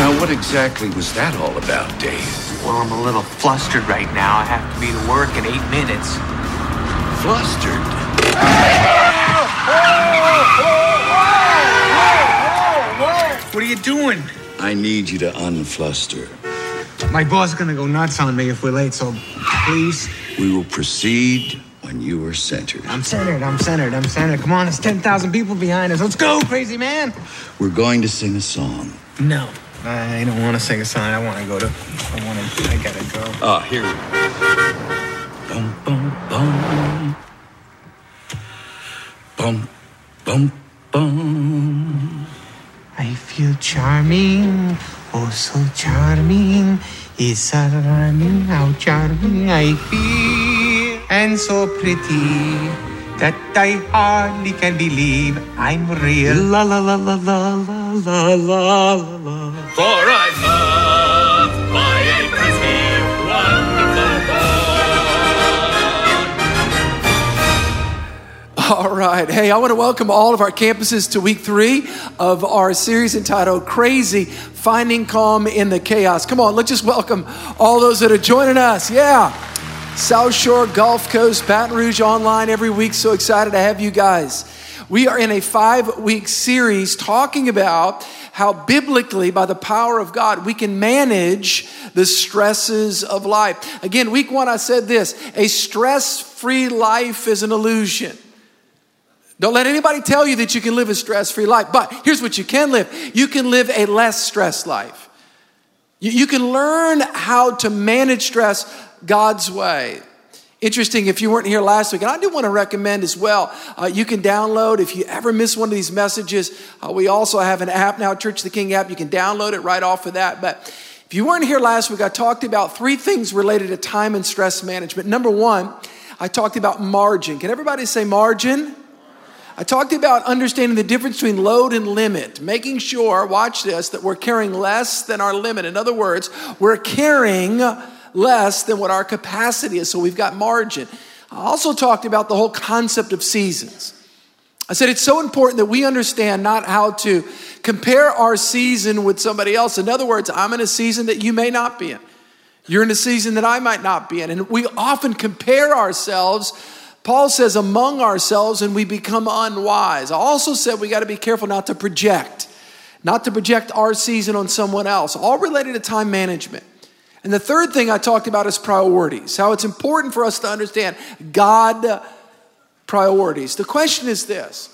Now, what exactly was that all about, Dave? Well, I'm a little flustered right now. I have to be to work in eight minutes. Flustered? What are you doing? I need you to unfluster. My boss is gonna go nuts on me if we're late, so please. We will proceed when you are centered. I'm centered, I'm centered, I'm centered. Come on, there's 10,000 people behind us. Let's go, crazy man. We're going to sing a song. No. I don't want to sing a song. I want to go to. I want to. I gotta go. Ah, here we go. Bum, bum, bum. Bum, bum, bum. I feel charming, oh so charming. It's alarming how charming I feel, and so pretty that I hardly can believe I'm real. La la la la la la la la la. For I love wonderful All right. Hey, I want to welcome all of our campuses to week three of our series entitled Crazy Finding Calm in the Chaos. Come on, let's just welcome all those that are joining us. Yeah. South Shore, Gulf Coast, Baton Rouge online every week. So excited to have you guys. We are in a five week series talking about how biblically, by the power of God, we can manage the stresses of life. Again, week one, I said this a stress free life is an illusion. Don't let anybody tell you that you can live a stress free life. But here's what you can live you can live a less stressed life. You, you can learn how to manage stress God's way. Interesting, if you weren't here last week, and I do want to recommend as well, uh, you can download, if you ever miss one of these messages, uh, we also have an app now, Church the King app. You can download it right off of that. But if you weren't here last week, I talked about three things related to time and stress management. Number one, I talked about margin. Can everybody say margin? I talked about understanding the difference between load and limit, making sure, watch this, that we're carrying less than our limit. In other words, we're carrying less than what our capacity is, so we've got margin. I also talked about the whole concept of seasons. I said it's so important that we understand not how to compare our season with somebody else. In other words, I'm in a season that you may not be in. You're in a season that I might not be in. And we often compare ourselves, Paul says, among ourselves, and we become unwise. I also said we got to be careful not to project, not to project our season on someone else, all related to time management. And the third thing I talked about is priorities, how it's important for us to understand God priorities. The question is this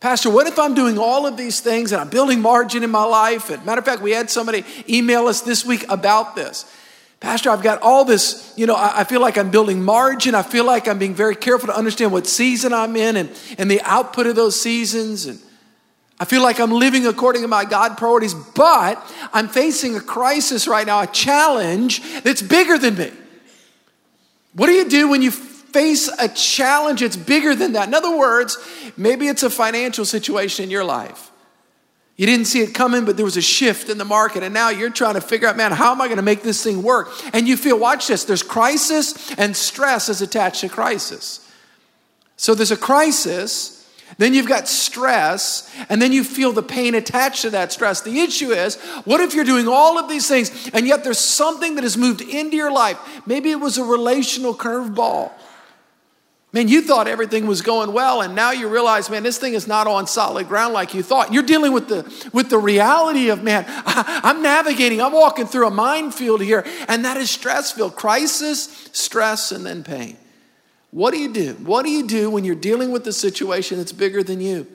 Pastor, what if I'm doing all of these things and I'm building margin in my life? And matter of fact, we had somebody email us this week about this. Pastor, I've got all this, you know, I, feel like I'm building margin. I feel like I'm being very careful to understand what season I'm in and, and the output of those seasons. And I feel like I'm living according to my God priorities, but I'm facing a crisis right now, a challenge that's bigger than me. What do you do when you face a challenge that's bigger than that? In other words, maybe it's a financial situation in your life. You didn't see it coming, but there was a shift in the market, and now you're trying to figure out, man, how am I going to make this thing work? And you feel, watch this, there's crisis and stress is attached to crisis. So there's a crisis, then you've got stress, and then you feel the pain attached to that stress. The issue is, what if you're doing all of these things, and yet there's something that has moved into your life? Maybe it was a relational curveball. Man, you thought everything was going well, and now you realize, man, this thing is not on solid ground like you thought. You're dealing with the, with the reality of, man, I, I'm navigating, I'm walking through a minefield here, and that is stressful crisis, stress, and then pain. What do you do? What do you do when you're dealing with a situation that's bigger than you?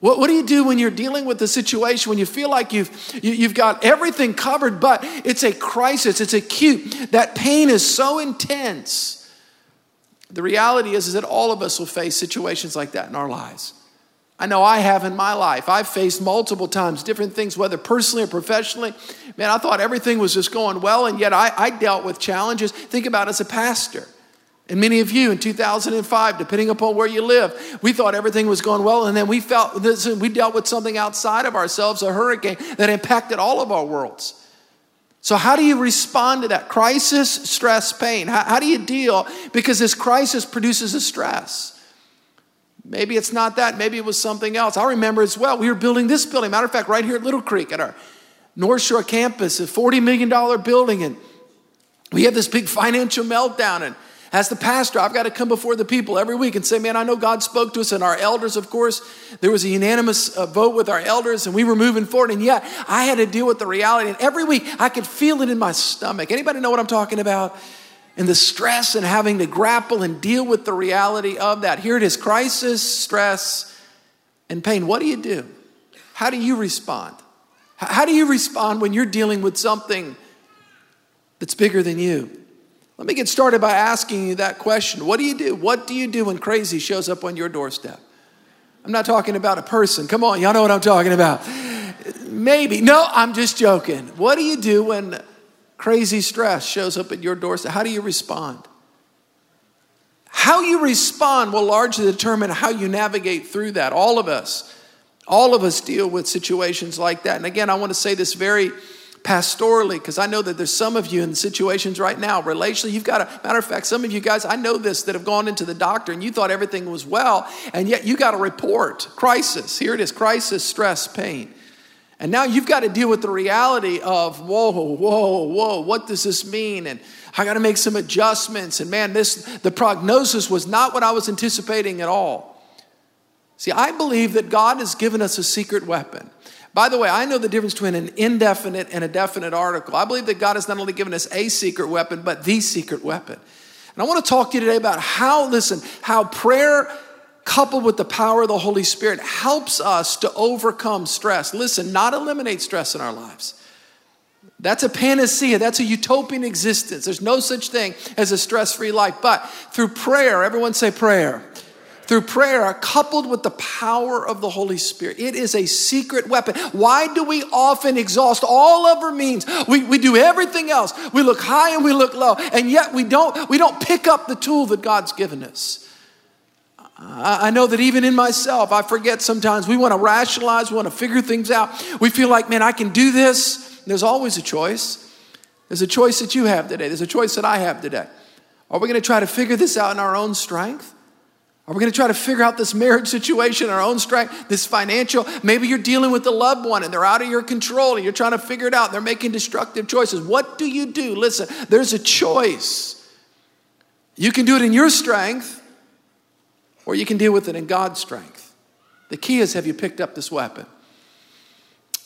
What, what do you do when you're dealing with a situation when you feel like you've, you, have you have got everything covered, but it's a crisis, it's acute? That pain is so intense the reality is, is that all of us will face situations like that in our lives. I know I have in my life. I've faced multiple times different things, whether personally or professionally. Man, I thought everything was just going well, and yet I, I dealt with challenges. Think about as a pastor. And many of you in 2005, depending upon where you live, we thought everything was going well, and then we felt this, we dealt with something outside of ourselves, a hurricane that impacted all of our worlds. So, how do you respond to that? Crisis, stress, pain. How, how, do you deal? Because this crisis produces a stress. Maybe it's not that, maybe it was something else. I remember as well, we were building this building. Matter of fact, right here at Little Creek at our North Shore campus, a $40 million building, and we had this big financial meltdown. And as the pastor, I've got to come before the people every week and say, Man, I know God spoke to us, and our elders, of course, there was a unanimous uh, vote with our elders, and we were moving forward. And yet, I had to deal with the reality. And every week, I could feel it in my stomach. Anybody know what I'm talking about? And the stress and having to grapple and deal with the reality of that. Here it is crisis, stress, and pain. What do you do? How do you respond? How do you respond when you're dealing with something that's bigger than you? Let me get started by asking you that question. What do you do? What do you do when crazy shows up on your doorstep? I'm not talking about a person. Come on, y'all know what I'm talking about. Maybe. No, I'm just joking. What do you do when crazy stress shows up at your doorstep? How do you respond? How you respond will largely determine how you navigate through that. All of us all of us deal with situations like that. And again, I want to say this very pastorally because I know that there's some of you in situations right now, relationally, you've got a matter of fact, some of you guys, I know this that have gone into the doctor and you thought everything was well, and yet you got a report crisis. Here it is crisis, stress, pain. And now you've got to deal with the reality of, whoa, whoa, whoa, what does this mean? And I got to make some adjustments. And man, this the prognosis was not what I was anticipating at all. See, I believe that God has given us a secret weapon. By the way, I know the difference between an indefinite and a definite article. I believe that God has not only given us a secret weapon, but the secret weapon. And I want to talk to you today about how, listen, how prayer coupled with the power of the Holy Spirit helps us to overcome stress. Listen, not eliminate stress in our lives. That's a panacea. That's a utopian existence. There's no such thing as a stress free life. But through prayer, everyone say prayer through prayer coupled with the power of the Holy Spirit. It is a secret weapon. Why do we often exhaust all of our means? We, we do everything else. We look high and we look low, and yet we don't, we don't pick up the tool that God's given us. I know that even in myself, I forget sometimes we want to rationalize, we want to figure things out. We feel like, man, I can do this. There's always a choice. There's a choice that you have today, there's a choice that I have today. Are we going to try to figure this out in our own strength? Are we going to try to figure out this marriage situation, our own strength, this financial? Maybe you're dealing with a loved one and they're out of your control and you're trying to figure it out. They're making destructive choices. What do you do? Listen, there's a choice. You can do it in your strength or you can deal with it in God's strength. The key is have you picked up this weapon?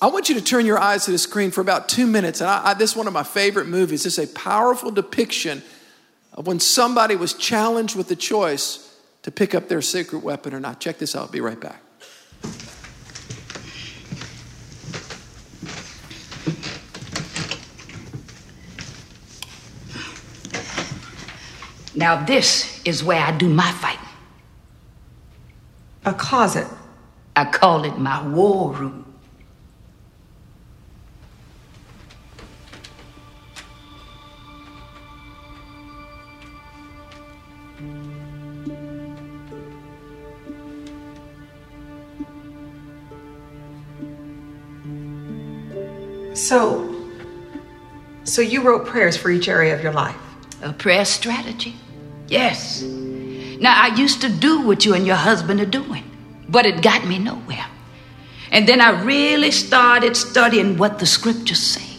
I want you to turn your eyes to the screen for about two minutes. And I, I, this is one of my favorite movies. It's a powerful depiction of when somebody was challenged with the choice to pick up their secret weapon or not. Check this out. I'll be right back. Now, this is where I do my fighting. A closet. I call it my war room. So, so you wrote prayers for each area of your life? A prayer strategy? Yes. Now, I used to do what you and your husband are doing, but it got me nowhere. And then I really started studying what the scriptures say.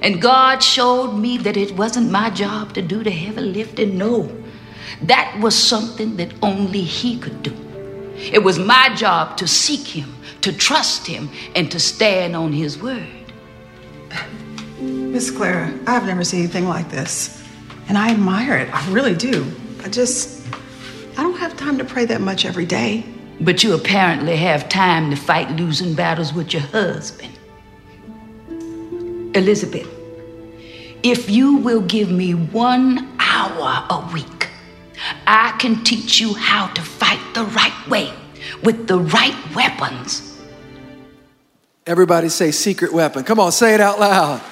And God showed me that it wasn't my job to do the heavy lifting. No, that was something that only He could do. It was my job to seek Him, to trust Him, and to stand on His word. Miss Clara, I've never seen anything like this. And I admire it. I really do. I just, I don't have time to pray that much every day. But you apparently have time to fight losing battles with your husband. Elizabeth, if you will give me one hour a week, I can teach you how to fight the right way with the right weapons. Everybody say secret weapon. Come on, say it out loud.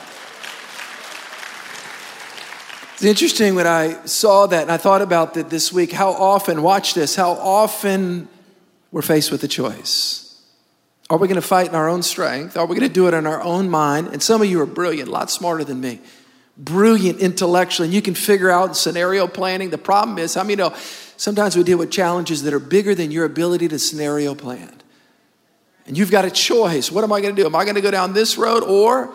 It's interesting when I saw that and I thought about that this week, how often, watch this, how often we're faced with a choice. Are we going to fight in our own strength? Are we going to do it in our own mind? And some of you are brilliant, a lot smarter than me. Brilliant intellectually, and you can figure out scenario planning. The problem is, I mean, you know sometimes we deal with challenges that are bigger than your ability to scenario plan? And you've got a choice. What am I going to do? Am I going to go down this road or,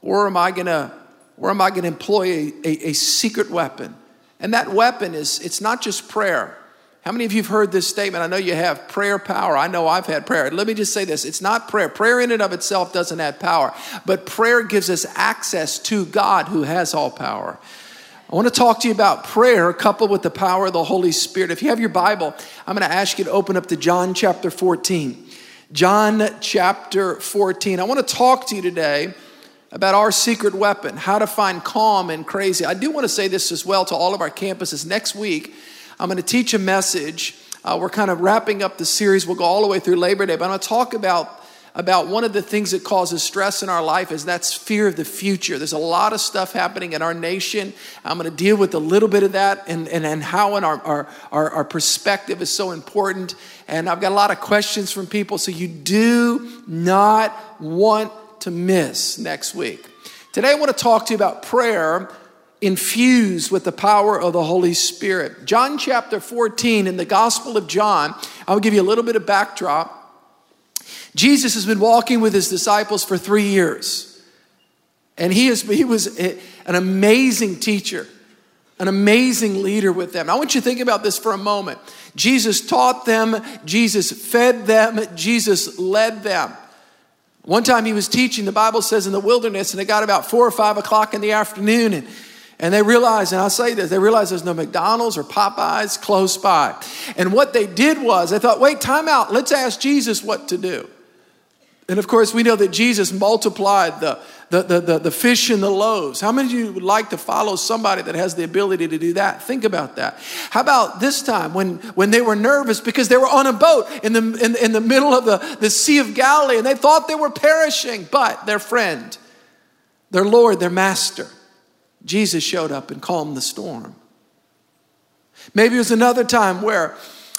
or am I going to, or am I going to employ a, a, a secret weapon? And that weapon is, it's not just prayer. How many of you have heard this statement? I know you have prayer power. I know I've had prayer. Let me just say this it's not prayer. Prayer in and of itself doesn't have power, but prayer gives us access to God who has all power. I want to talk to you about prayer coupled with the power of the Holy Spirit. If you have your Bible, I'm going to ask you to open up to John chapter 14. John chapter 14. I want to talk to you today about our secret weapon, how to find calm and crazy. I do want to say this as well to all of our campuses. Next week, I'm going to teach a message. Uh, we're kind of wrapping up the series. We'll go all the way through Labor Day, but I'm going to talk about about one of the things that causes stress in our life is that's fear of the future. There's a lot of stuff happening in our nation. I'm going to deal with a little bit of that and, and, and how in our, our, our, our perspective is so important. And I've got a lot of questions from people, so you do not want to miss next week. Today, I want to talk to you about prayer infused with the power of the Holy Spirit. John chapter 14 in the Gospel of John, I'll give you a little bit of backdrop. Jesus has been walking with his disciples for three years. And he, is, he was an amazing teacher, an amazing leader with them. I want you to think about this for a moment. Jesus taught them, Jesus fed them, Jesus led them. One time he was teaching, the Bible says, in the wilderness, and it got about four or five o'clock in the afternoon, and, and they realized, and I'll say this, they realized there's no McDonald's or Popeyes close by. And what they did was, they thought, wait, time out, let's ask Jesus what to do. And of course, we know that Jesus multiplied the, the, the, the, the fish and the loaves. How many of you would like to follow somebody that has the ability to do that? Think about that. How about this time when, when they were nervous because they were on a boat in the, in, in the middle of the, the Sea of Galilee and they thought they were perishing, but their friend, their Lord, their Master, Jesus showed up and calmed the storm. Maybe it was another time where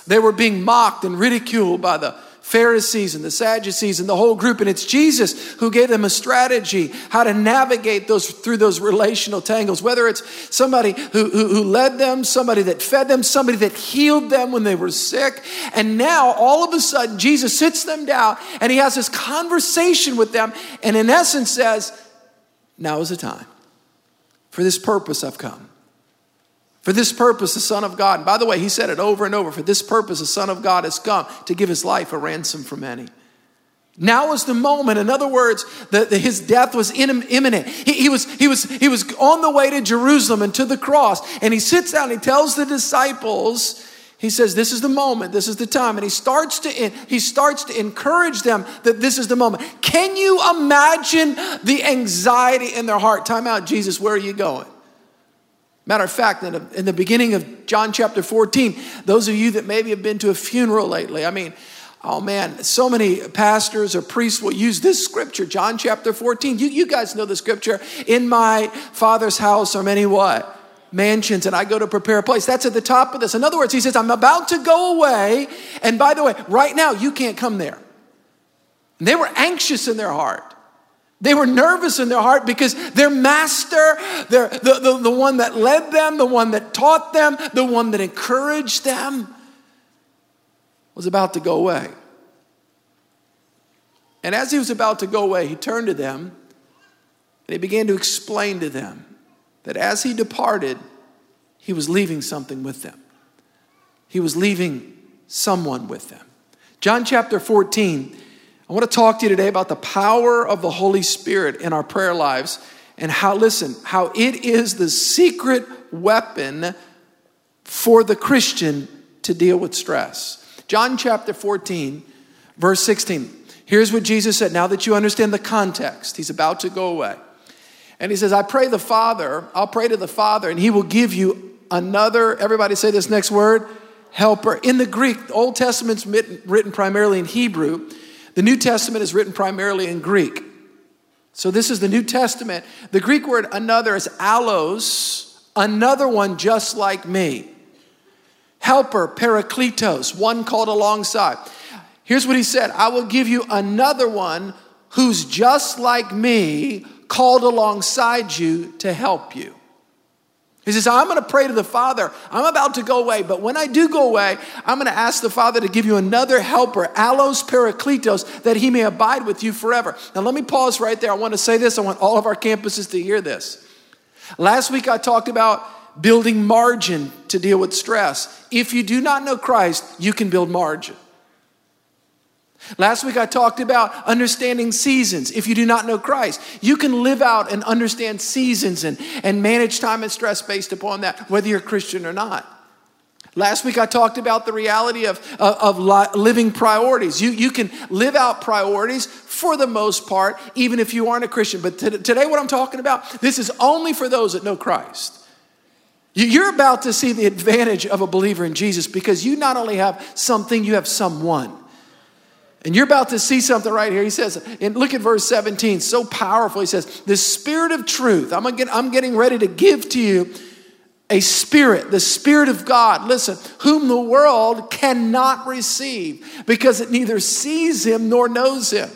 they were being mocked and ridiculed by the Pharisees and the Sadducees and the whole group. And it's Jesus who gave them a strategy how to navigate those through those relational tangles, whether it's somebody who, who, who led them, somebody that fed them, somebody that healed them when they were sick. And now all of a sudden, Jesus sits them down and he has this conversation with them and in essence says, Now is the time. For this purpose I've come. For this purpose, the Son of God, and by the way, he said it over and over for this purpose, the Son of God has come to give his life a ransom for many. Now is the moment. In other words, the, the, his death was imminent. He, he, was, he, was, he was on the way to Jerusalem and to the cross. And he sits down, he tells the disciples, he says, This is the moment, this is the time. And he starts to, he starts to encourage them that this is the moment. Can you imagine the anxiety in their heart? Time out, Jesus, where are you going? Matter of fact, in, a, in the beginning of John chapter 14, those of you that maybe have been to a funeral lately, I mean, oh man, so many pastors or priests will use this scripture, John chapter 14. You, you guys know the scripture. In my father's house are many what? mansions and I go to prepare a place. That's at the top of this. In other words, he says, I'm about to go away. And by the way, right now, you can't come there. And they were anxious in their heart. They were nervous in their heart because their master, their, the, the, the one that led them, the one that taught them, the one that encouraged them, was about to go away. And as he was about to go away, he turned to them and he began to explain to them that as he departed, he was leaving something with them. He was leaving someone with them. John chapter 14 I want to talk to you today about the power of the Holy Spirit in our prayer lives and how, listen, how it is the secret weapon for the Christian to deal with stress. John chapter 14, verse 16. Here's what Jesus said. Now that you understand the context, he's about to go away. And he says, I pray the Father, I'll pray to the Father, and he will give you another, everybody say this next word, helper. In the Greek, the Old Testament's written primarily in Hebrew. The New Testament is written primarily in Greek. So this is the New Testament. The Greek word another is allos, another one just like me. Helper, parakletos, one called alongside. Here's what he said I will give you another one who's just like me, called alongside you to help you. He says, I'm going to pray to the Father. I'm about to go away, but when I do go away, I'm going to ask the Father to give you another helper, allos parakletos, that he may abide with you forever. Now, let me pause right there. I want to say this. I want all of our campuses to hear this. Last week, I talked about building margin to deal with stress. If you do not know Christ, you can build margin. Last week I talked about understanding seasons. If you do not know Christ, you can live out and understand seasons and, and manage time and stress based upon that, whether you're a Christian or not. Last week I talked about the reality of, of, of living priorities. You, you can live out priorities for the most part, even if you aren't a Christian. But today, what I'm talking about, this is only for those that know Christ. You're about to see the advantage of a believer in Jesus because you not only have something, you have someone. And you're about to see something right here. He says, and look at verse 17, so powerful. He says, The spirit of truth, I'm, get, I'm getting ready to give to you a spirit, the spirit of God, listen, whom the world cannot receive because it neither sees him nor knows him.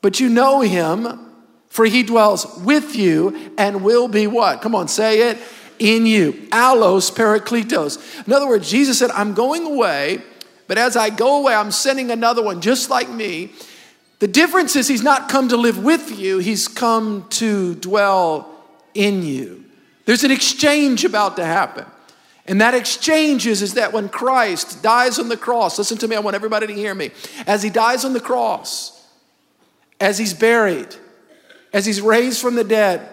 But you know him, for he dwells with you and will be what? Come on, say it in you. Allos parakletos. In other words, Jesus said, I'm going away but as I go away, I'm sending another one just like me. The difference is he's not come to live with you, he's come to dwell in you. There's an exchange about to happen. And that exchange is, is that when Christ dies on the cross, listen to me, I want everybody to hear me. As he dies on the cross, as he's buried, as he's raised from the dead,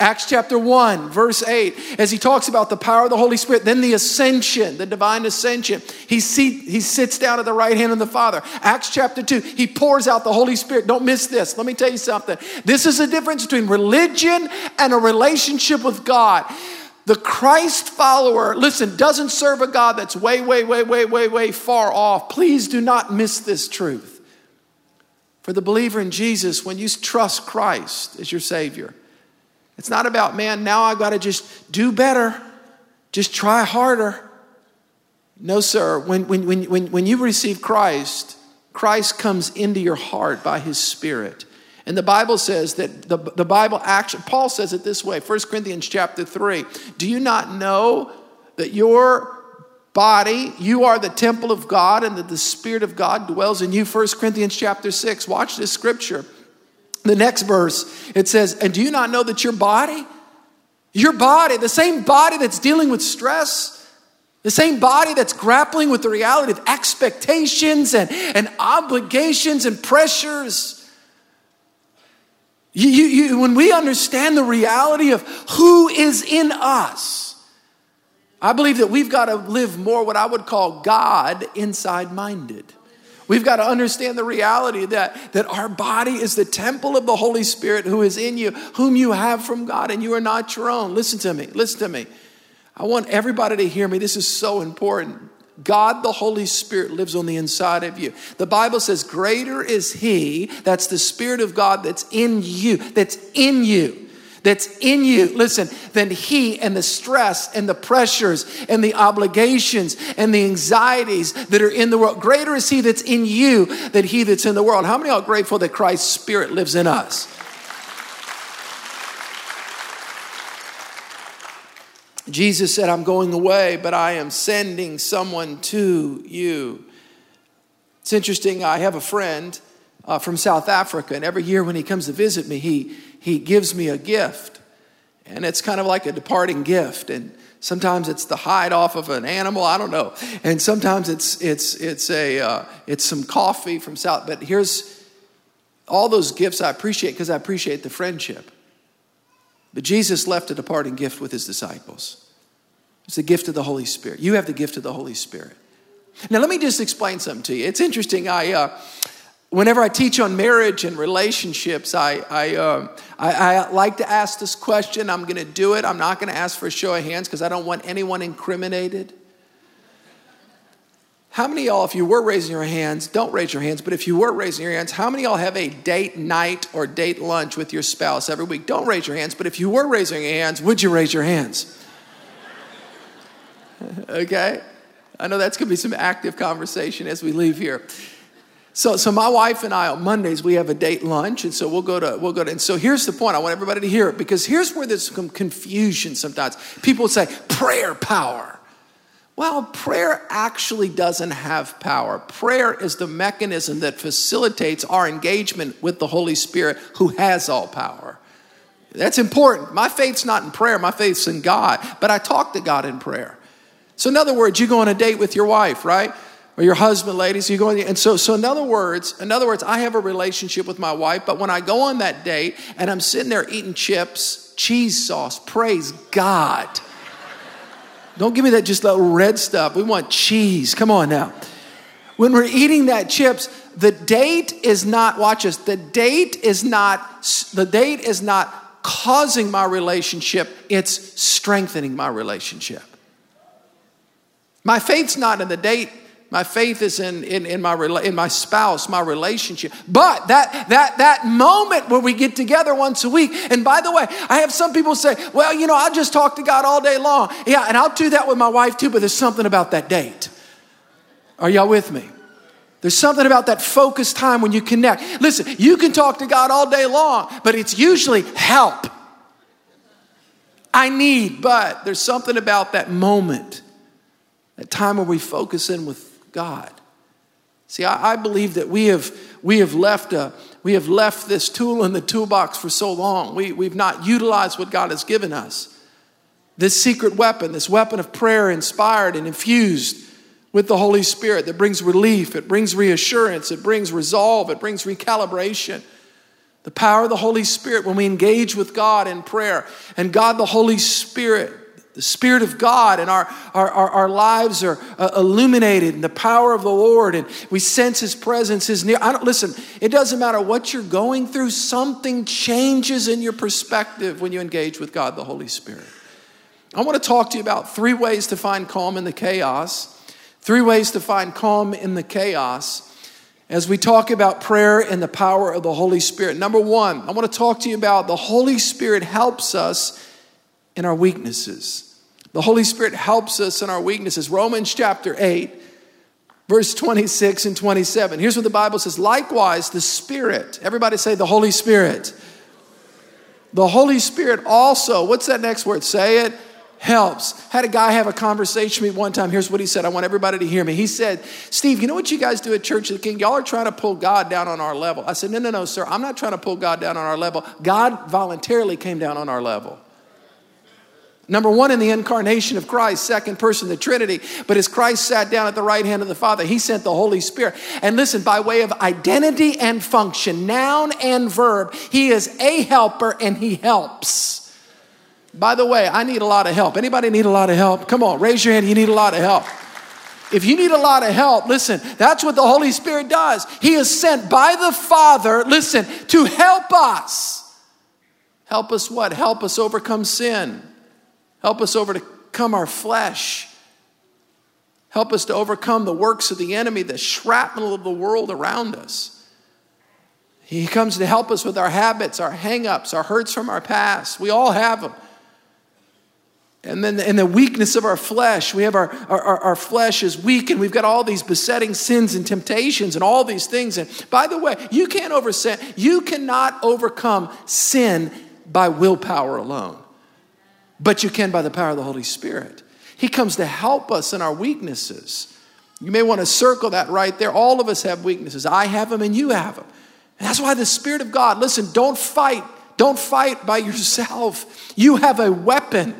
Acts chapter 1, verse 8, as he talks about the power of the Holy Spirit, then the ascension, the divine ascension. He, see, he sits down at the right hand of the Father. Acts chapter 2, he pours out the Holy Spirit. Don't miss this. Let me tell you something. This is the difference between religion and a relationship with God. The Christ follower, listen, doesn't serve a God that's way, way, way, way, way, way far off. Please do not miss this truth. For the believer in Jesus, when you trust Christ as your Savior, it's not about, man, now I've got to just do better, just try harder. No, sir. When, when, when, when, you receive Christ, Christ comes into your heart by his Spirit. And the Bible says that the, the Bible actually, Paul says it this way 1 Corinthians chapter 3. Do you not know that your body, you are the temple of God and that the Spirit of God dwells in you? 1 Corinthians chapter 6. Watch this scripture. The next verse, it says, And do you not know that your body, your body, the same body that's dealing with stress, the same body that's grappling with the reality of expectations and, and obligations and pressures. You, you, you, when we understand the reality of who is in us, I believe that we've got to live more what I would call God inside minded. We've got to understand the reality that, that our body is the temple of the Holy Spirit who is in you, whom you have from God, and you are not your own. Listen to me, listen to me. I want everybody to hear me. This is so important. God, the Holy Spirit, lives on the inside of you. The Bible says, Greater is He, that's the Spirit of God that's in you, that's in you that's in you, listen, than he and the stress and the pressures and the obligations and the anxieties that are in the world. Greater is he that's in you than he that's in the world. How many are grateful that Christ's spirit lives in us? Jesus said, I'm going away, but I am sending someone to you. It's interesting, I have a friend uh, from South Africa, and every year when he comes to visit me, he he gives me a gift. And it's kind of like a departing gift. And sometimes it's the hide off of an animal, I don't know. And sometimes it's, it's, it's, a, uh, it's some coffee from South. But here's all those gifts I appreciate because I appreciate the friendship. But Jesus left a departing gift with his disciples. It's the gift of the Holy Spirit. You have the gift of the Holy Spirit. Now, let me just explain something to you. It's interesting. I, uh, Whenever I teach on marriage and relationships, I, I, uh, I, I, like to ask this question. I'm going to do it. I'm not going to ask for a show of hands because I don't want anyone incriminated. How many of y'all, if you were raising your hands, don't raise your hands, but if you were raising your hands, how many of y'all have a date night or date lunch with your spouse every week? Don't raise your hands, but if you were raising your hands, would you raise your hands? okay? I know that's going to be some active conversation as we leave here. So, so my wife and I on Mondays we have a date lunch, and so we'll go to we'll go to. And so here's the point: I want everybody to hear it because here's where there's some confusion. Sometimes people say prayer power. Well, prayer actually doesn't have power. Prayer is the mechanism that facilitates our engagement with the Holy Spirit, who has all power. That's important. My faith's not in prayer, my faith's in God, but I talk to God in prayer. So, in other words, you go on a date with your wife, right? Or your husband, ladies. You go and so so in other words, in other words, I have a relationship with my wife, but when I go on that date and I'm sitting there eating chips, cheese sauce, praise God. Don't give me that just little red stuff. We want cheese. Come on now. When we're eating that chips, the date is not watch us. The date is not the date is not causing my relationship, it's strengthening my relationship. My faith's not in the date my faith is in, in, in, my, in my spouse, my relationship. But that, that, that moment where we get together once a week, and by the way, I have some people say, well, you know, I just talk to God all day long. Yeah, and I'll do that with my wife too, but there's something about that date. Are y'all with me? There's something about that focused time when you connect. Listen, you can talk to God all day long, but it's usually help. I need, but there's something about that moment, that time where we focus in with God. See, I, I believe that we have, we, have left a, we have left this tool in the toolbox for so long. We, we've not utilized what God has given us. This secret weapon, this weapon of prayer inspired and infused with the Holy Spirit that brings relief, it brings reassurance, it brings resolve, it brings recalibration. The power of the Holy Spirit when we engage with God in prayer, and God the Holy Spirit the Spirit of God and our, our, our, our lives are uh, illuminated in the power of the Lord and we sense His presence is near. I don't, listen, it doesn't matter what you're going through, something changes in your perspective when you engage with God, the Holy Spirit. I want to talk to you about three ways to find calm in the chaos. Three ways to find calm in the chaos as we talk about prayer and the power of the Holy Spirit. Number one, I want to talk to you about the Holy Spirit helps us in our weaknesses. The Holy Spirit helps us in our weaknesses. Romans chapter 8, verse 26 and 27. Here's what the Bible says Likewise, the Spirit, everybody say the Holy Spirit. The Holy Spirit also, what's that next word? Say it helps. Had a guy have a conversation with me one time. Here's what he said. I want everybody to hear me. He said, Steve, you know what you guys do at Church of the King? Y'all are trying to pull God down on our level. I said, No, no, no, sir. I'm not trying to pull God down on our level. God voluntarily came down on our level. Number one, in the incarnation of Christ, second person, the Trinity. But as Christ sat down at the right hand of the Father, he sent the Holy Spirit. And listen, by way of identity and function, noun and verb, he is a helper and he helps. By the way, I need a lot of help. Anybody need a lot of help? Come on, raise your hand. You need a lot of help. If you need a lot of help, listen, that's what the Holy Spirit does. He is sent by the Father, listen, to help us. Help us what? Help us overcome sin Help us overcome our flesh. Help us to overcome the works of the enemy, the shrapnel of the world around us. He comes to help us with our habits, our hangups, our hurts from our past. We all have them. And then in the weakness of our flesh, we have our, our, our flesh is weak and we've got all these besetting sins and temptations and all these things. And by the way, you can't over sin, you cannot overcome sin by willpower alone but you can by the power of the Holy Spirit. He comes to help us in our weaknesses. You may want to circle that right there. All of us have weaknesses. I have them and you have them. And that's why the Spirit of God, listen, don't fight. Don't fight by yourself. You have a weapon.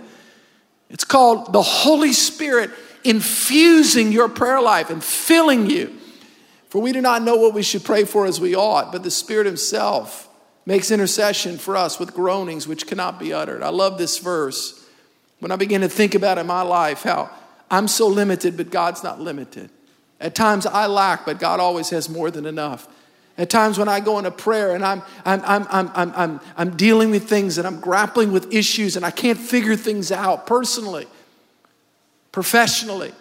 It's called the Holy Spirit infusing your prayer life and filling you. For we do not know what we should pray for as we ought, but the Spirit Himself makes intercession for us with groanings which cannot be uttered. I love this verse. When I begin to think about in my life how I'm so limited, but God's not limited. At times I lack, but God always has more than enough. At times when I go into prayer and I'm, I'm, I'm, I'm, I'm, I'm, I'm dealing with things and I'm grappling with issues and I can't figure things out personally, professionally,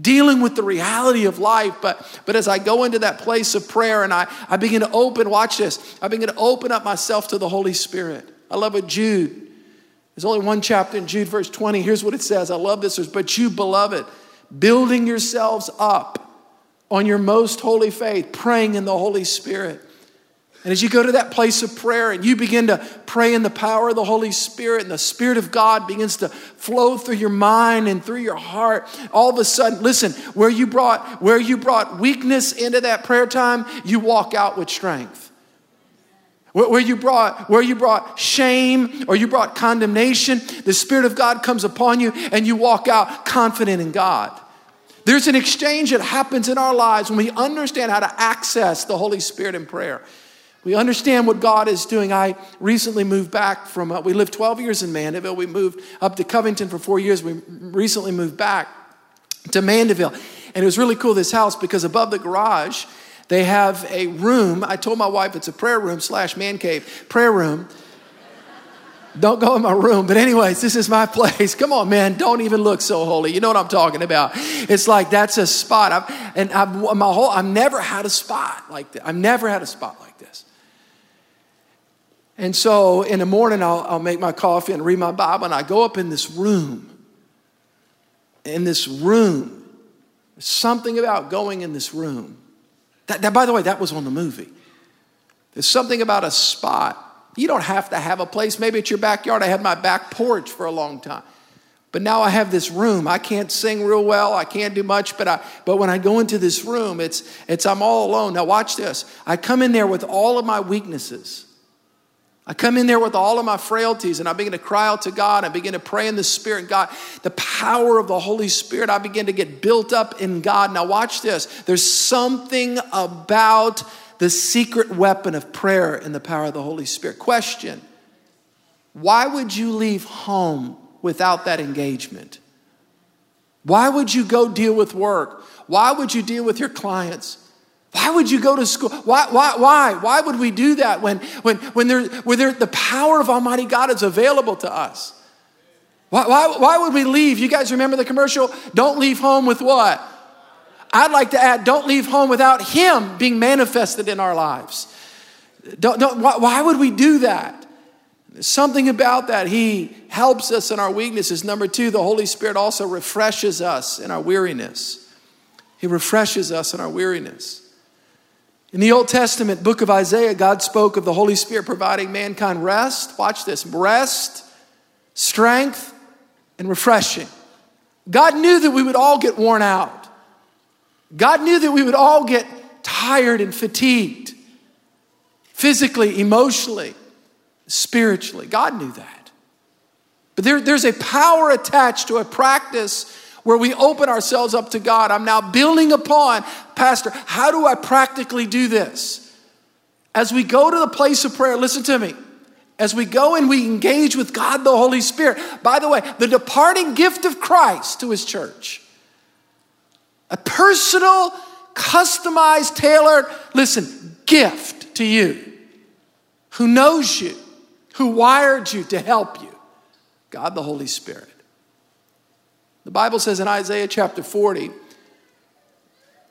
dealing with the reality of life. But, but as I go into that place of prayer and I, I begin to open, watch this, I begin to open up myself to the Holy Spirit. I love what Jude, there's only one chapter in Jude, verse 20. Here's what it says. I love this. verse. But you, beloved, building yourselves up on your most holy faith, praying in the Holy Spirit. And as you go to that place of prayer and you begin to pray in the power of the Holy Spirit, and the Spirit of God begins to flow through your mind and through your heart, all of a sudden, listen, where you brought, where you brought weakness into that prayer time, you walk out with strength. Where you brought, where you brought shame or you brought condemnation, the Spirit of God comes upon you and you walk out confident in God. There's an exchange that happens in our lives when we understand how to access the Holy Spirit in prayer. We understand what God is doing. I recently moved back from, uh, we lived 12 years in Mandeville. We moved up to Covington for four years. We recently moved back to Mandeville. And it was really cool, this house, because above the garage, they have a room. I told my wife it's a prayer room slash man cave, prayer room. Don't go in my room. But, anyways, this is my place. Come on, man. Don't even look so holy. You know what I'm talking about. It's like that's a spot. I've, and I've, my whole, I've never had a spot like that. I've never had a spot like this. And so in the morning, I'll, I'll make my coffee and read my Bible, and I go up in this room. In this room, there's something about going in this room. That, that, by the way, that was on the movie. There's something about a spot. You don't have to have a place. Maybe it's your backyard. I had my back porch for a long time. But now I have this room. I can't sing real well. I can't do much, but I but when I go into this room, it's it's I'm all alone. Now watch this. I come in there with all of my weaknesses. I come in there with all of my frailties and I begin to cry out to God. I begin to pray in the Spirit. God, the power of the Holy Spirit, I begin to get built up in God. Now, watch this. There's something about the secret weapon of prayer and the power of the Holy Spirit. Question Why would you leave home without that engagement? Why would you go deal with work? Why would you deal with your clients? Why would you go to school? Why, why, why? Why would we do that when, when, when, there, when there, the power of Almighty God is available to us? Why, why, why would we leave? You guys remember the commercial? Don't leave home with what? I'd like to add, don't leave home without Him being manifested in our lives. Don't, don't, why, why would we do that? Something about that. He helps us in our weaknesses. Number two, the Holy Spirit also refreshes us in our weariness. He refreshes us in our weariness. In the Old Testament book of Isaiah, God spoke of the Holy Spirit providing mankind rest. Watch this rest, strength, and refreshing. God knew that we would all get worn out. God knew that we would all get tired and fatigued, physically, emotionally, spiritually. God knew that. But there, there's a power attached to a practice where we open ourselves up to God. I'm now building upon, Pastor, how do I practically do this? As we go to the place of prayer, listen to me. As we go and we engage with God the Holy Spirit, by the way, the departing gift of Christ to his church, a personal, customized, tailored, listen, gift to you who knows you, who wired you to help you, God the Holy Spirit. The Bible says in Isaiah chapter 40,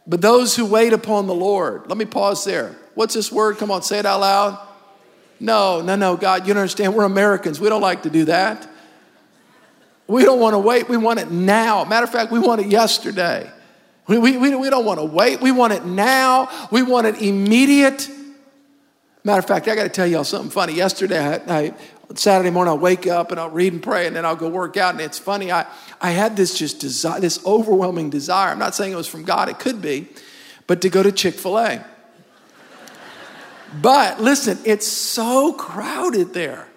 but those who wait upon the Lord, let me pause there. What's this word? Come on, say it out loud. No, no, no, God, you don't understand. We're Americans. We don't like to do that. We don't want to wait. We want it now. Matter of fact, we want it yesterday. We, we, we, we don't want to wait. We want it now. We want it immediate. Matter of fact, I got to tell y'all something funny. Yesterday, I, I, Saturday morning, I'll wake up and I'll read and pray, and then I'll go work out. And it's funny, I, I had this just desire, this overwhelming desire. I'm not saying it was from God, it could be, but to go to Chick fil A. but listen, it's so crowded there.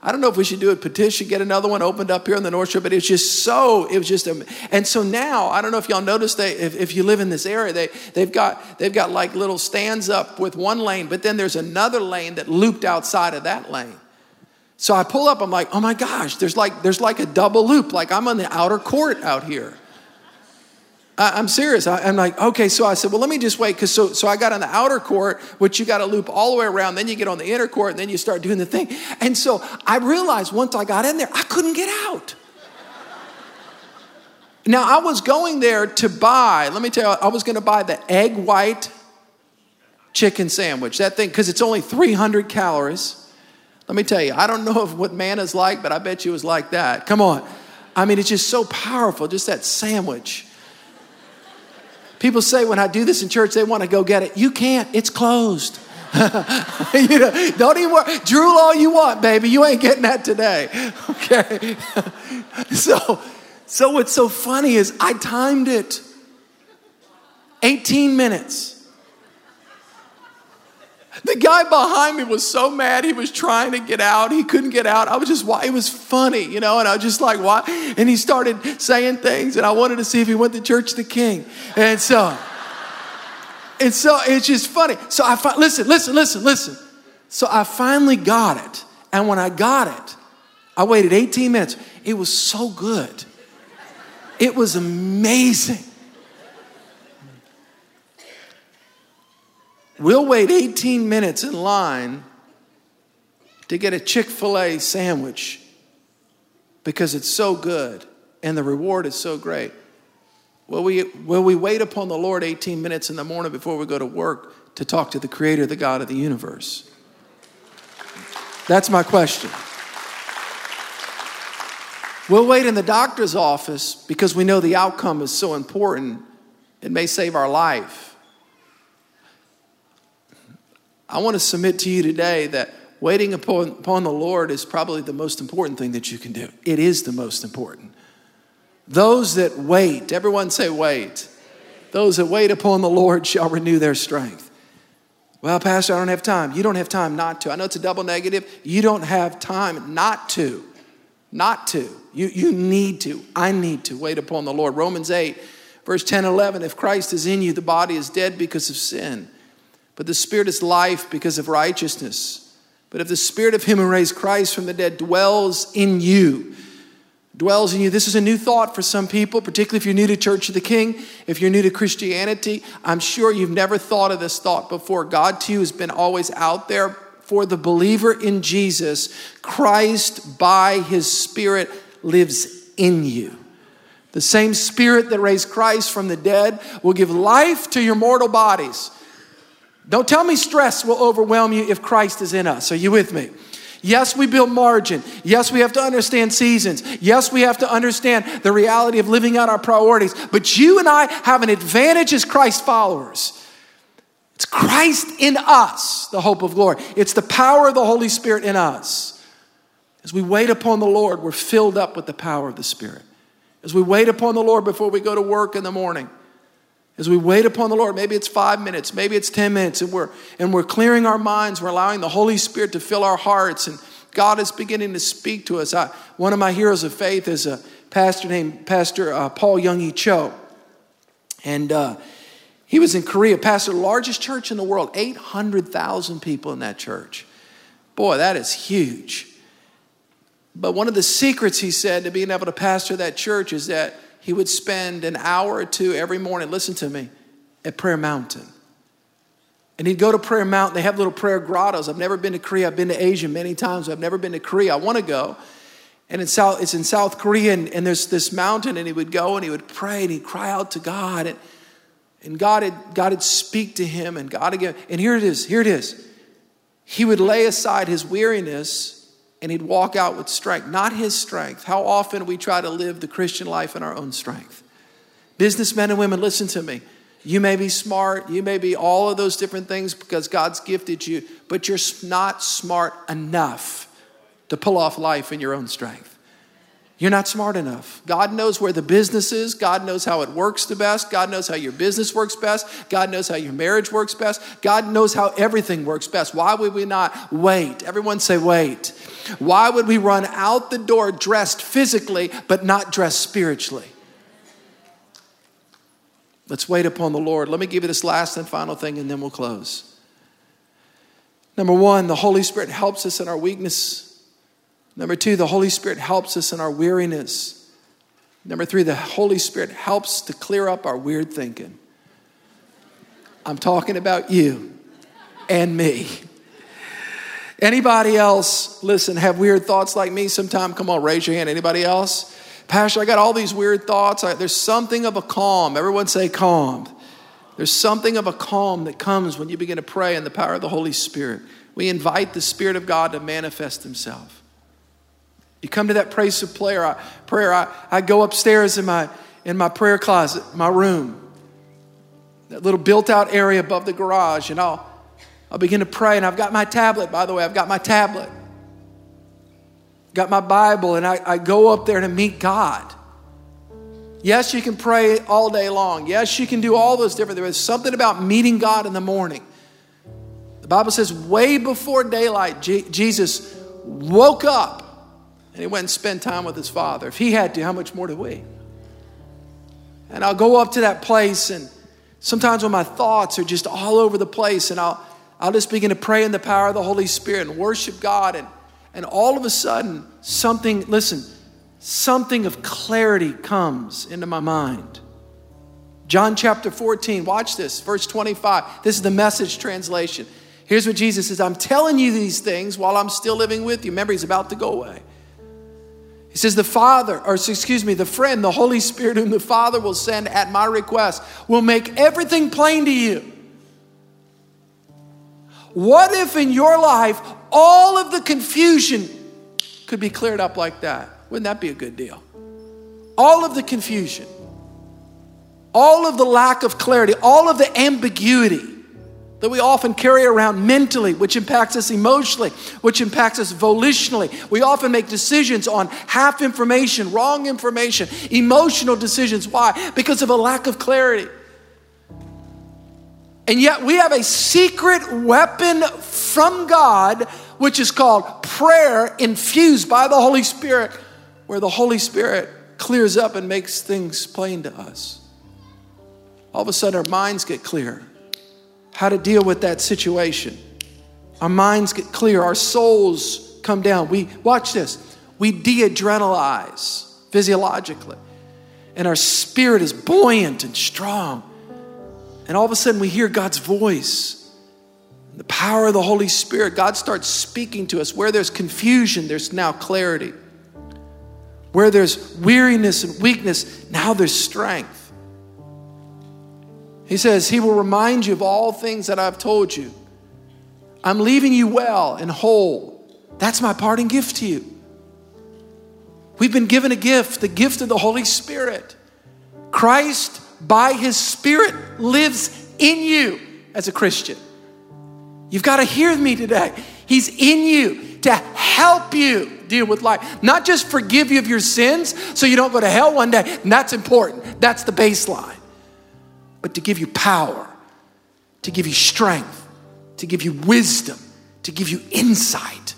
I don't know if we should do a petition, get another one opened up here in the North Shore, but it's just so, it was just, a, and so now, I don't know if y'all noticed, they, if, if you live in this area, they, they've, got, they've got like little stands up with one lane, but then there's another lane that looped outside of that lane. So I pull up, I'm like, oh my gosh, there's like, there's like a double loop, like I'm on the outer court out here. I, am serious. I, am like, okay, so I said, well, let me just wait. Cause so, so I got on the outer court, which you got to loop all the way around. Then you get on the inner court and then you start doing the thing. And so I realized once I got in there, I couldn't get out. now I was going there to buy, let me tell you, I was going to buy the egg white chicken sandwich, that thing, because it's only 300 calories. Let me tell you, I don't know what manna's like, but I bet you it was like that. Come on. I mean, it's just so powerful, just that sandwich. People say when I do this in church, they want to go get it. You can't, it's closed. you know, don't even worry. Drool all you want, baby. You ain't getting that today. Okay. so, so what's so funny is I timed it 18 minutes. The guy behind me was so mad. He was trying to get out. He couldn't get out. I was just? It was funny, you know, and I was just like, why? And he started saying things, and I wanted to see if he went to church the king. And so, and so it's just funny. So I, fi- listen, listen, listen, listen. So I finally got it. And when I got it, I waited 18 minutes. It was so good. It was amazing. We'll wait 18 minutes in line to get a Chick fil A sandwich because it's so good and the reward is so great. Will we, will we wait upon the Lord 18 minutes in the morning before we go to work to talk to the Creator, the God of the universe? That's my question. We'll wait in the doctor's office because we know the outcome is so important, it may save our life. I want to submit to you today that waiting upon, upon the Lord is probably the most important thing that you can do. It is the most important. Those that wait, everyone say, wait. Those that wait upon the Lord shall renew their strength. Well, Pastor, I don't have time. You don't have time not to. I know it's a double negative. You don't have time not to. Not to. You, you need to. I need to wait upon the Lord. Romans 8, verse 10 11. If Christ is in you, the body is dead because of sin but the Spirit is life because of righteousness. But if the Spirit of Him who raised Christ from the dead dwells in you, dwells in you. This is a new thought for some people, particularly if you're new to Church of the King, if you're new to Christianity. I'm sure you've never thought of this thought before. God to you has been always out there for the believer in Jesus. Christ, by His Spirit, lives in you. The same Spirit that raised Christ from the dead will give life to your mortal bodies don't tell me stress will overwhelm you if Christ is in us. Are you with me? Yes, we build margin. Yes, we have to understand seasons. Yes, we have to understand the reality of living out our priorities. But you and I have an advantage as Christ followers. It's Christ in us, the hope of glory. It's the power of the Holy Spirit in us. As we wait upon the Lord, we're filled up with the power of the Spirit. As we wait upon the Lord before we go to work in the morning, as we wait upon the Lord, maybe it's five minutes, maybe it's 10 minutes, and we're, and we're clearing our minds, we're allowing the Holy Spirit to fill our hearts, and God is beginning to speak to us. I, one of my heroes of faith is a pastor named Pastor uh, Paul Yonggi Cho. And uh, he was in Korea, pastor the largest church in the world, 800,000 people in that church. Boy, that is huge. But one of the secrets, he said, to being able to pastor that church is that he would spend an hour or two every morning, listen to me, at Prayer Mountain. And he'd go to Prayer Mountain. They have little prayer grottos. I've never been to Korea. I've been to Asia many times, I've never been to Korea. I want to go. And in South, it's in South Korea, and, and, there's this mountain, and he would go and he would pray and he'd cry out to God. And, and God had God would speak to him, and God again. And here it is, here it is. He would lay aside his weariness and he'd walk out with strength, not his strength. How often we try to live the Christian life in our own strength. Businessmen and women, listen to me. You may be smart, you may be all of those different things because God's gifted you, but you're not smart enough to pull off life in your own strength. You're not smart enough. God knows where the business is. God knows how it works the best. God knows how your business works best. God knows how your marriage works best. God knows how everything works best. Why would we not wait? Everyone say, wait. Why would we run out the door dressed physically but not dressed spiritually? Let's wait upon the Lord. Let me give you this last and final thing and then we'll close. Number one, the Holy Spirit helps us in our weakness Number two, the Holy Spirit helps us in our weariness. Number three, the Holy Spirit helps to clear up our weird thinking. I'm talking about you and me. Anybody else, listen, have weird thoughts like me sometime? Come on, raise your hand. Anybody else? Pastor, I got all these weird thoughts. I, there's something of a calm. Everyone say calm. There's something of a calm that comes when you begin to pray in the power of the Holy Spirit. We invite the Spirit of God to manifest Himself. You come to that place of prayer. I, prayer. I, I go upstairs in my in my prayer closet, my room, that little built out area above the garage, and I'll, I'll begin to pray. And I've got my tablet, by the way, I've got my tablet, got my Bible, and I, I go up there to meet God. Yes, you can pray all day long. Yes, you can do all those different things. There's something about meeting God in the morning. The Bible says, way before daylight, G- Jesus woke up and he went and spent time with his Father. If he had to, how much more do we? And I'll go up to that place, and sometimes when my thoughts are just all over the place, and I'll, I'll just begin to pray in the power of the Holy Spirit and worship God. And, and all of a sudden, something, listen, something of clarity comes into my mind. John chapter 14, watch this, verse 25. This is the message translation. Here's what Jesus says I'm telling you these things while I'm still living with you. Remember, he's about to go away. He says, The Father, or excuse me, the friend, the Holy Spirit, whom the Father will send at my request, will make everything plain to you. What if in your life all of the confusion could be cleared up like that? Wouldn't that be a good deal? All of the confusion, all of the lack of clarity, all of the ambiguity that we often carry around mentally, which impacts us emotionally, which impacts us volitionally. We often make decisions on half information, wrong information, emotional decisions. Why? Because of a lack of clarity. And yet we have a secret weapon from God, which is called prayer, infused by the Holy Spirit, where the Holy Spirit clears up and makes things plain to us. All of a sudden, our minds get clear how to deal with that situation. Our minds get clear, our souls come down. We watch this. We de-adrenalize physiologically. And our spirit is buoyant and strong. And all of a sudden we hear God's voice. The power of the Holy Spirit, God starts speaking to us. Where there's confusion, there's now clarity. Where there's weariness and weakness, now there's strength. He says, He will remind you of all things that I've told you. I'm leaving you well and whole. That's my parting gift to you. We've been given a gift, the gift of the Holy Spirit. Christ, by His Spirit, lives in you as a Christian. You've got to hear me today. He's in you to help you deal with life, not just forgive you of your sins so you don't go to hell one day. And that's important, that's the baseline but to give you power, to give you strength, to give you wisdom, to give you insight.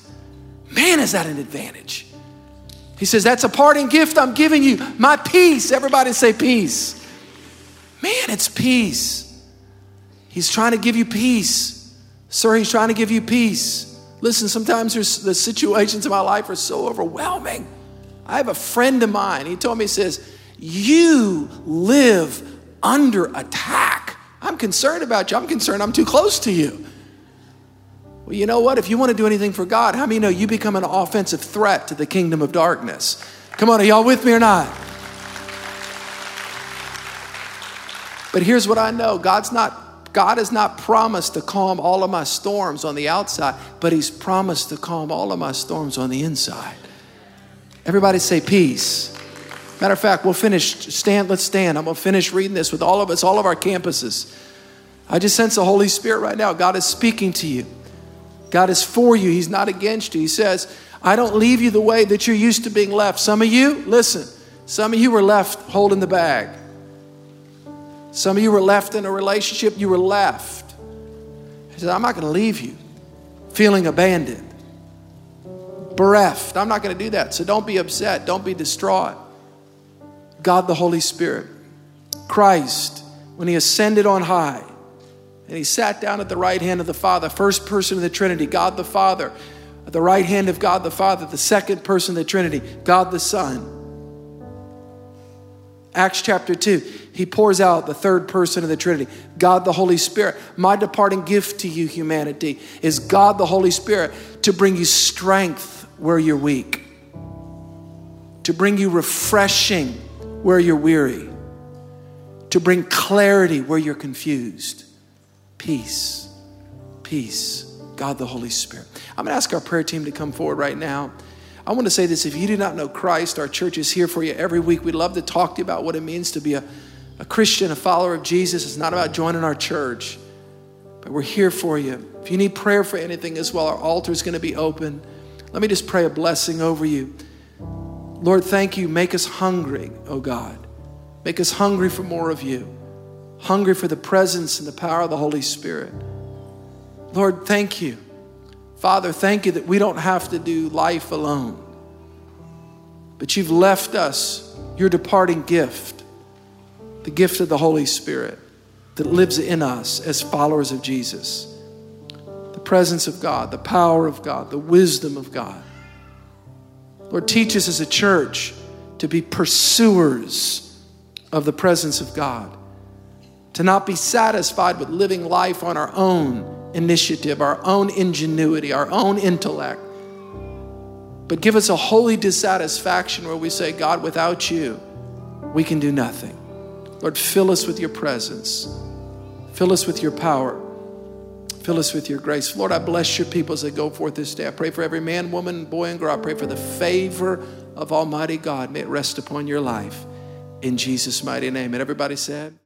Man, is that an advantage? He says, That's a parting gift I'm giving you. My peace. Everybody say peace. Man, it's peace. He's trying to give you peace. Sir, he's trying to give you peace. Listen, sometimes the situations in my life are so overwhelming. I have a friend of mine. He told me, he says, You live under attack. I'm concerned about you. I'm concerned I'm too close to you. Well, you know what? If you want to do anything for God, how many know you become an offensive threat to the kingdom of darkness? Come on, are y'all with me or not? But here's what I know God's not, God has not promised to calm all of my storms on the outside, but He's promised to calm all of my storms on the inside. Everybody say peace. Matter of fact, we'll finish. Stand, let's stand. I'm going to finish reading this with all of us, all of our campuses. I just sense the Holy Spirit right now. God is speaking to you. God is for you, He's not against you. He says, I don't leave you the way that you're used to being left. Some of you, listen, some of you were left holding the bag. Some of you were left in a relationship, you were left. He says, I'm not going to leave you feeling abandoned, bereft. I'm not going to do that. So don't be upset, don't be distraught. God the Holy Spirit. Christ, when he ascended on high and he sat down at the right hand of the Father, first person of the Trinity, God the Father, at the right hand of God the Father, the second person of the Trinity, God the Son. Acts chapter 2, he pours out the third person of the Trinity, God the Holy Spirit. My departing gift to you, humanity, is God the Holy Spirit to bring you strength where you're weak, to bring you refreshing where you're weary, to bring clarity where you're confused. Peace, peace. God the Holy Spirit. I'm going to ask our prayer team to come forward right now. I want to say this if you do not know Christ, our church is here for you every week. We'd love to talk to you about what it means to be a, a Christian, a follower of Jesus, It's not about joining our church, but we're here for you. If you need prayer for anything as well, our altar is going to be open. Let me just pray a blessing over you. Lord, thank you. Make us hungry, oh God. Make us hungry for more of you, hungry for the presence and the power of the Holy Spirit. Lord, thank you. Father, thank you that we don't have to do life alone, but you've left us your departing gift, the gift of the Holy Spirit that lives in us as followers of Jesus. The presence of God, the power of God, the wisdom of God. Lord, teach us as a church to be pursuers of the presence of God, to not be satisfied with living life on our own initiative, our own ingenuity, our own intellect, but give us a holy dissatisfaction where we say, God, without you, we can do nothing. Lord, fill us with your presence, fill us with your power. Fill us with your grace. Lord, I bless your people as they go forth this day. I pray for every man, woman, boy, and girl. I pray for the favor of Almighty God. May it rest upon your life. In Jesus' mighty name. And everybody said,